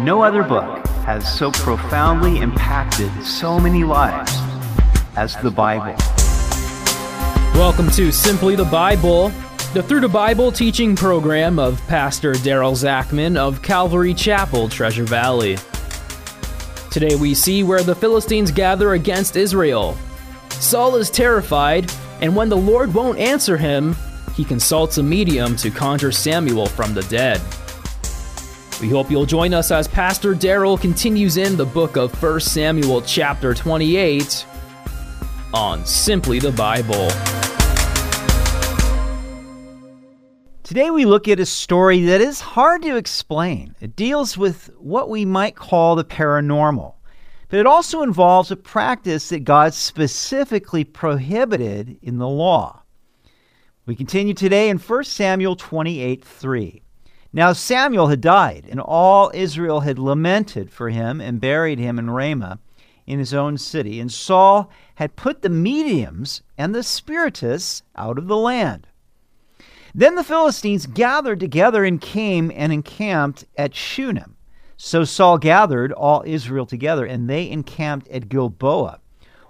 No other book has so profoundly impacted so many lives as the Bible. Welcome to Simply the Bible, the Through the Bible teaching program of Pastor Daryl Zachman of Calvary Chapel, Treasure Valley. Today we see where the Philistines gather against Israel. Saul is terrified, and when the Lord won't answer him, he consults a medium to conjure Samuel from the dead. We hope you'll join us as Pastor Daryl continues in the book of 1 Samuel, chapter 28, on Simply the Bible. Today we look at a story that is hard to explain. It deals with what we might call the paranormal, but it also involves a practice that God specifically prohibited in the law. We continue today in 1 Samuel 28 3. Now Samuel had died, and all Israel had lamented for him and buried him in Ramah in his own city. And Saul had put the mediums and the spiritists out of the land. Then the Philistines gathered together and came and encamped at Shunem. So Saul gathered all Israel together, and they encamped at Gilboa.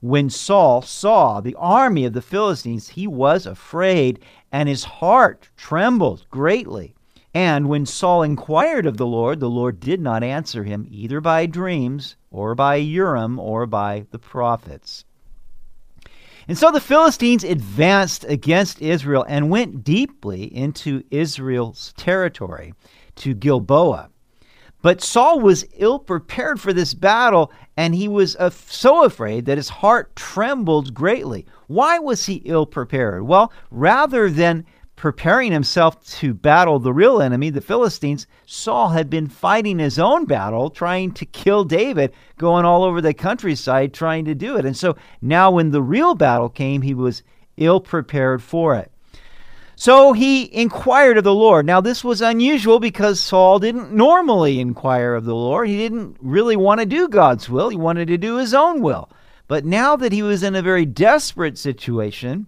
When Saul saw the army of the Philistines, he was afraid, and his heart trembled greatly. And when Saul inquired of the Lord, the Lord did not answer him either by dreams, or by Urim, or by the prophets. And so the Philistines advanced against Israel and went deeply into Israel's territory to Gilboa. But Saul was ill prepared for this battle, and he was so afraid that his heart trembled greatly. Why was he ill prepared? Well, rather than preparing himself to battle the real enemy, the Philistines, Saul had been fighting his own battle, trying to kill David, going all over the countryside trying to do it. And so now, when the real battle came, he was ill prepared for it. So he inquired of the Lord. Now, this was unusual because Saul didn't normally inquire of the Lord. He didn't really want to do God's will, he wanted to do his own will. But now that he was in a very desperate situation,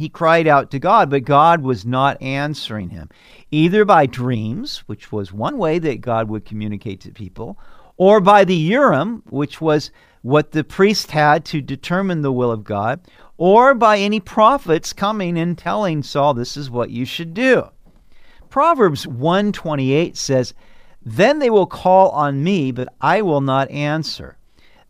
he cried out to God, but God was not answering him, either by dreams, which was one way that God would communicate to people, or by the Urim, which was what the priest had to determine the will of God, or by any prophets coming and telling Saul this is what you should do. Proverbs 128 says, "Then they will call on me, but I will not answer."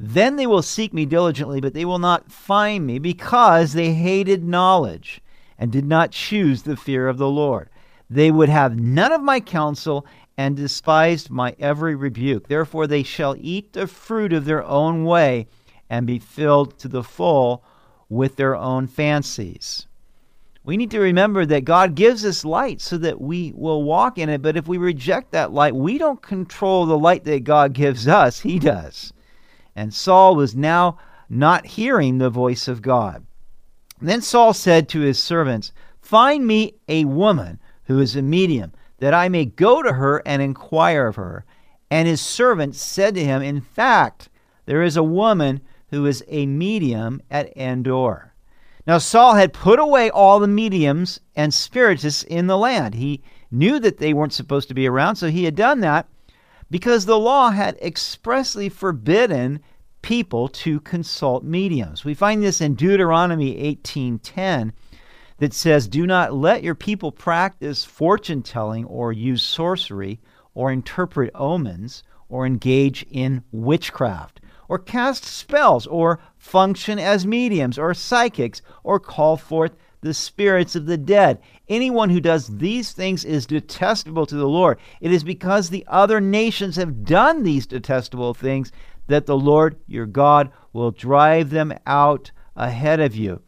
Then they will seek me diligently, but they will not find me, because they hated knowledge and did not choose the fear of the Lord. They would have none of my counsel and despised my every rebuke. Therefore they shall eat the fruit of their own way and be filled to the full with their own fancies. We need to remember that God gives us light so that we will walk in it, but if we reject that light, we don't control the light that God gives us, He does. And Saul was now not hearing the voice of God. Then Saul said to his servants, Find me a woman who is a medium, that I may go to her and inquire of her. And his servants said to him, In fact, there is a woman who is a medium at Endor. Now Saul had put away all the mediums and spiritists in the land. He knew that they weren't supposed to be around, so he had done that because the law had expressly forbidden people to consult mediums. We find this in Deuteronomy 18:10 that says, "Do not let your people practice fortune telling or use sorcery or interpret omens or engage in witchcraft or cast spells or function as mediums or psychics or call forth the spirits of the dead. Anyone who does these things is detestable to the Lord. It is because the other nations have done these detestable things that the Lord your God will drive them out ahead of you.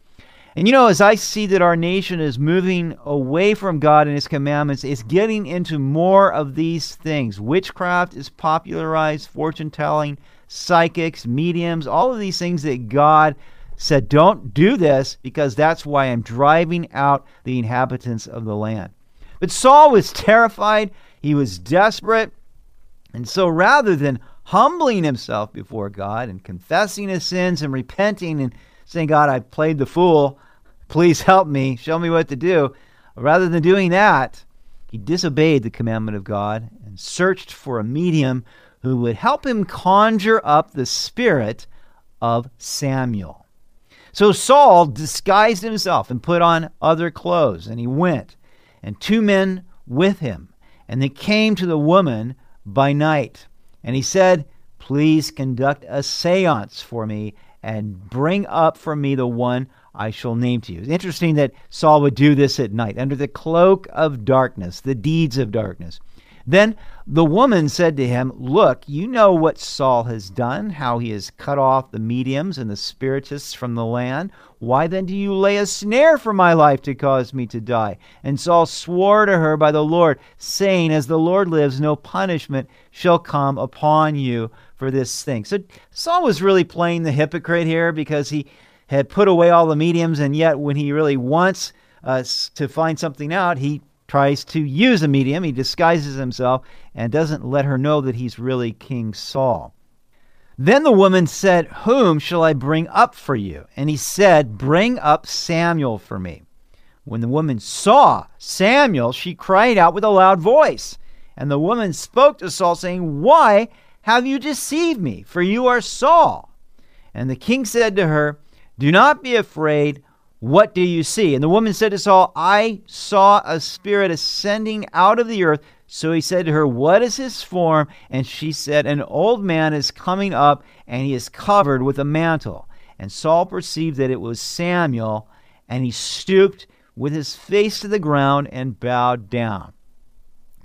And you know, as I see that our nation is moving away from God and His commandments, it's getting into more of these things. Witchcraft is popularized, fortune telling, psychics, mediums, all of these things that God said, Don't do this because that's why I'm driving out the inhabitants of the land. But Saul was terrified, he was desperate. And so rather than humbling himself before God and confessing his sins and repenting and saying, God, I've played the fool. Please help me. Show me what to do. Rather than doing that, he disobeyed the commandment of God and searched for a medium who would help him conjure up the spirit of Samuel. So Saul disguised himself and put on other clothes, and he went, and two men with him. And they came to the woman by night. And he said, Please conduct a seance for me and bring up for me the one I shall name to you. It's interesting that Saul would do this at night, under the cloak of darkness, the deeds of darkness. Then the woman said to him, Look, you know what Saul has done, how he has cut off the mediums and the spiritists from the land. Why then do you lay a snare for my life to cause me to die? And Saul swore to her by the Lord, saying, As the Lord lives, no punishment shall come upon you for this thing. So Saul was really playing the hypocrite here because he had put away all the mediums, and yet when he really wants uh, us to find something out, he tries to use a medium. He disguises himself and doesn't let her know that he's really King Saul. Then the woman said, Whom shall I bring up for you? And he said, Bring up Samuel for me. When the woman saw Samuel, she cried out with a loud voice. And the woman spoke to Saul, saying, Why have you deceived me? For you are Saul. And the king said to her, Do not be afraid. What do you see? And the woman said to Saul, I saw a spirit ascending out of the earth. So he said to her, What is his form? And she said, An old man is coming up, and he is covered with a mantle. And Saul perceived that it was Samuel, and he stooped with his face to the ground and bowed down.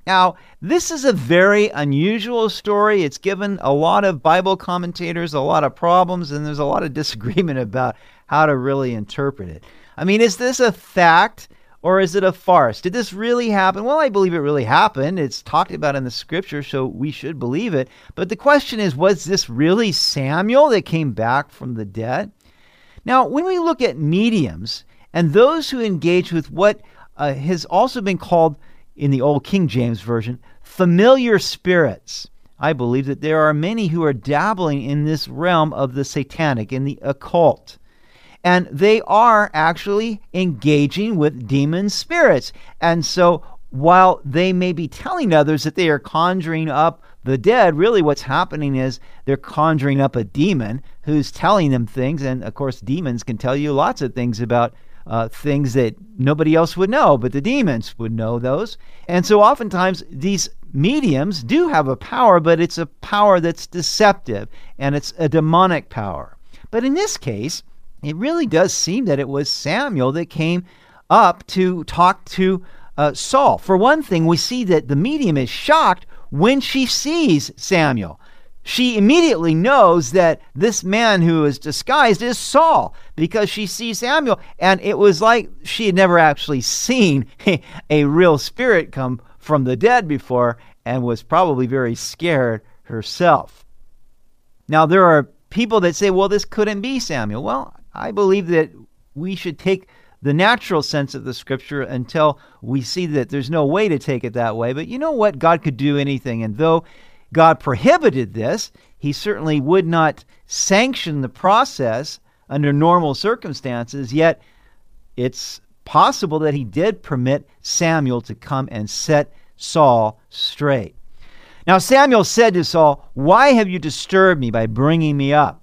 Now, this is a very unusual story. It's given a lot of Bible commentators a lot of problems, and there's a lot of disagreement about how to really interpret it. I mean, is this a fact or is it a farce? Did this really happen? Well, I believe it really happened. It's talked about in the scripture, so we should believe it. But the question is was this really Samuel that came back from the dead? Now, when we look at mediums and those who engage with what uh, has also been called in the Old King James Version familiar spirits, I believe that there are many who are dabbling in this realm of the satanic, in the occult and they are actually engaging with demon spirits. And so while they may be telling others that they are conjuring up the dead, really what's happening is they're conjuring up a demon who's telling them things. And of course, demons can tell you lots of things about uh, things that nobody else would know, but the demons would know those. And so oftentimes these mediums do have a power, but it's a power that's deceptive and it's a demonic power. But in this case, it really does seem that it was Samuel that came up to talk to uh, Saul. For one thing, we see that the medium is shocked when she sees Samuel. She immediately knows that this man who is disguised is Saul because she sees Samuel. And it was like she had never actually seen a, real spirit come from the dead before and was probably very scared herself. Now, there are people that say, well, this couldn't be Samuel. Well, I believe that we should take the natural sense of the scripture until we see that there's no way to take it that way. But you know what? God could do anything. And though God prohibited this, he certainly would not sanction the process under normal circumstances, yet it's possible that he did permit Samuel to come and set Saul straight. Now Samuel said to Saul, Why have you disturbed me by bringing me up?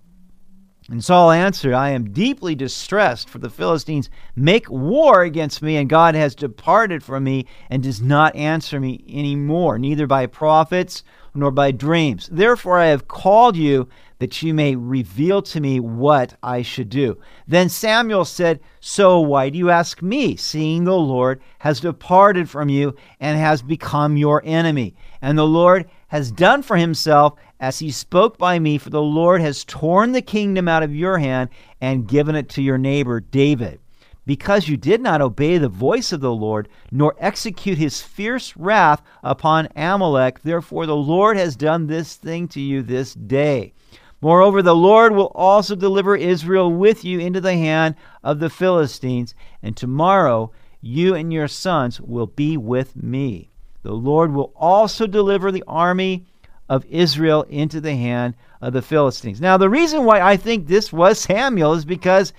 And Saul answered, I am deeply distressed, for the Philistines make war against me, and God has departed from me and does not answer me any more, neither by prophets nor by dreams. Therefore I have called you that you may reveal to me what I should do. Then Samuel said, So why do you ask me, seeing the Lord has departed from you and has become your enemy? And the Lord has done for himself as he spoke by me, for the Lord has torn the kingdom out of your hand and given it to your neighbor David. Because you did not obey the voice of the Lord, nor execute his fierce wrath upon Amalek, therefore the Lord has done this thing to you this day. Moreover, the Lord will also deliver Israel with you into the hand of the Philistines, and tomorrow you and your sons will be with me. The Lord will also deliver the army of Israel into the hand of the Philistines. Now, the reason why I think this was Samuel is because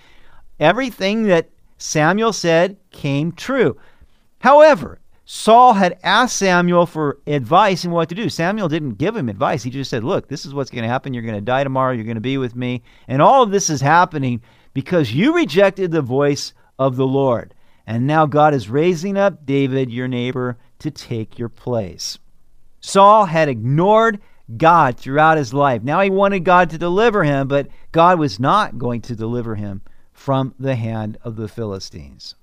everything that Samuel said came true. However, Saul had asked Samuel for advice and what to do. Samuel didn't give him advice. He just said, Look, this is what's going to happen. You're going to die tomorrow. You're going to be with me. And all of this is happening because you rejected the voice of the Lord. And now God is raising up David, your neighbor, to take your place. Saul had ignored God throughout his life. Now he wanted God to deliver him, but God was not going to deliver him from the hand of the Philistines.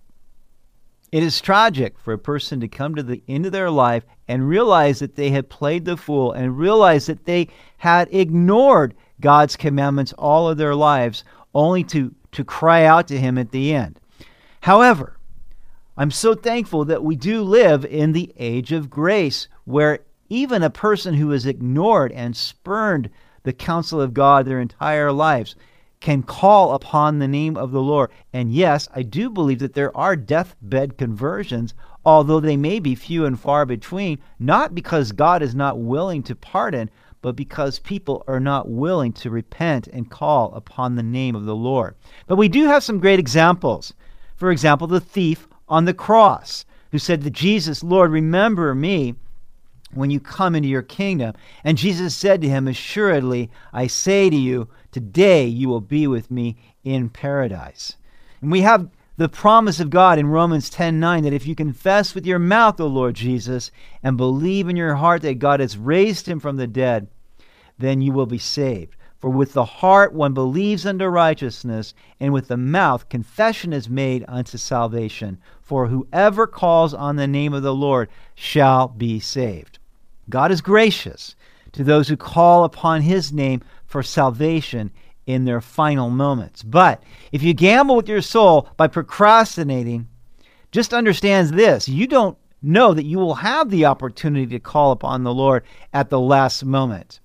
It is tragic for a person to come to the end of their life and realize that they had played the fool and realize that they had ignored God's commandments all of their lives, only to, to cry out to Him at the end. However, I'm so thankful that we do live in the age of grace where even a person who has ignored and spurned the counsel of God their entire lives can call upon the name of the Lord. And yes, I do believe that there are deathbed conversions, although they may be few and far between, not because God is not willing to pardon, but because people are not willing to repent and call upon the name of the Lord. But we do have some great examples. For example, the thief on the cross who said to Jesus, Lord, remember me when you come into your kingdom. And Jesus said to him, Assuredly, I say to you, today you will be with me in paradise. And we have the promise of God in Romans 10 9 that if you confess with your mouth the Lord Jesus and believe in your heart that God has raised him from the dead, then you will be saved. For with the heart one believes unto righteousness, and with the mouth confession is made unto salvation. For whoever calls on the name of the Lord shall be saved. God is gracious to those who call upon his name for salvation in their final moments. But if you gamble with your soul by procrastinating, just understand this you don't know that you will have the opportunity to call upon the Lord at the last moment.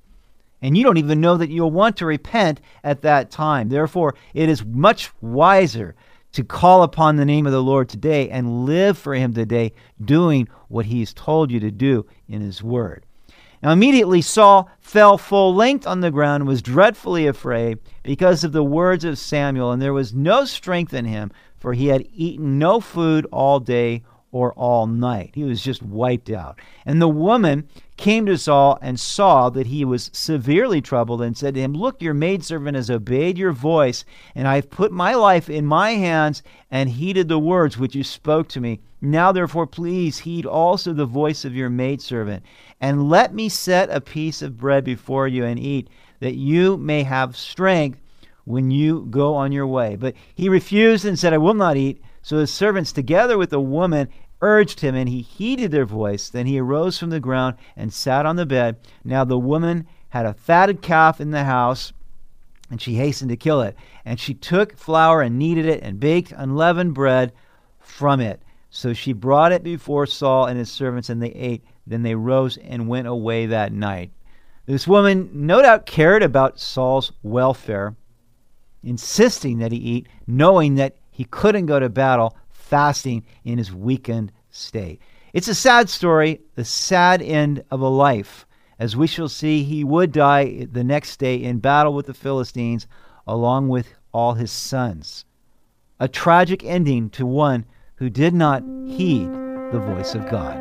And you don't even know that you'll want to repent at that time. Therefore, it is much wiser to call upon the name of the Lord today and live for Him today, doing what He's told you to do in His Word. Now, immediately Saul fell full length on the ground and was dreadfully afraid because of the words of Samuel, and there was no strength in him, for he had eaten no food all day or all night. He was just wiped out. And the woman came to Saul and saw that he was severely troubled and said to him, Look, your maidservant has obeyed your voice, and I have put my life in my hands and heeded the words which you spoke to me. Now, therefore, please heed also the voice of your maidservant, and let me set a piece of bread before you and eat, that you may have strength when you go on your way. But he refused and said, I will not eat. So his servants, together with the woman, urged him, and he heeded their voice. Then he arose from the ground and sat on the bed. Now the woman had a fatted calf in the house, and she hastened to kill it. And she took flour and kneaded it and baked unleavened bread from it. So she brought it before Saul and his servants, and they ate. Then they rose and went away that night. This woman no doubt cared about Saul's welfare, insisting that he eat, knowing that he couldn't go to battle fasting in his weakened state. It's a sad story, the sad end of a life. As we shall see, he would die the next day in battle with the Philistines, along with all his sons. A tragic ending to one who did not heed the voice of God.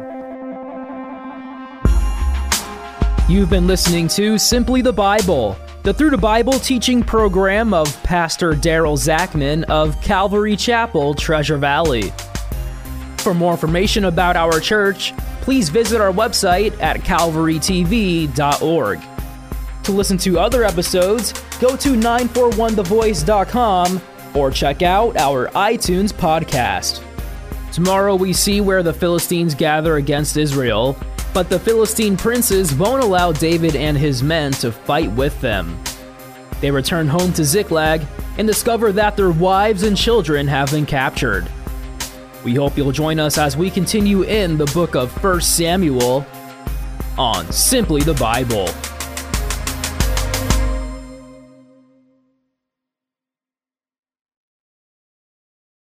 You've been listening to Simply the Bible, the Through the Bible teaching program of Pastor Daryl Zachman of Calvary Chapel, Treasure Valley. For more information about our church, please visit our website at calvarytv.org. To listen to other episodes, go to 941thevoice.com or check out our iTunes podcast. Tomorrow we see where the Philistines gather against Israel, but the Philistine princes won't allow David and his men to fight with them. They return home to Ziklag and discover that their wives and children have been captured. We hope you'll join us as we continue in the book of 1 Samuel on Simply the Bible.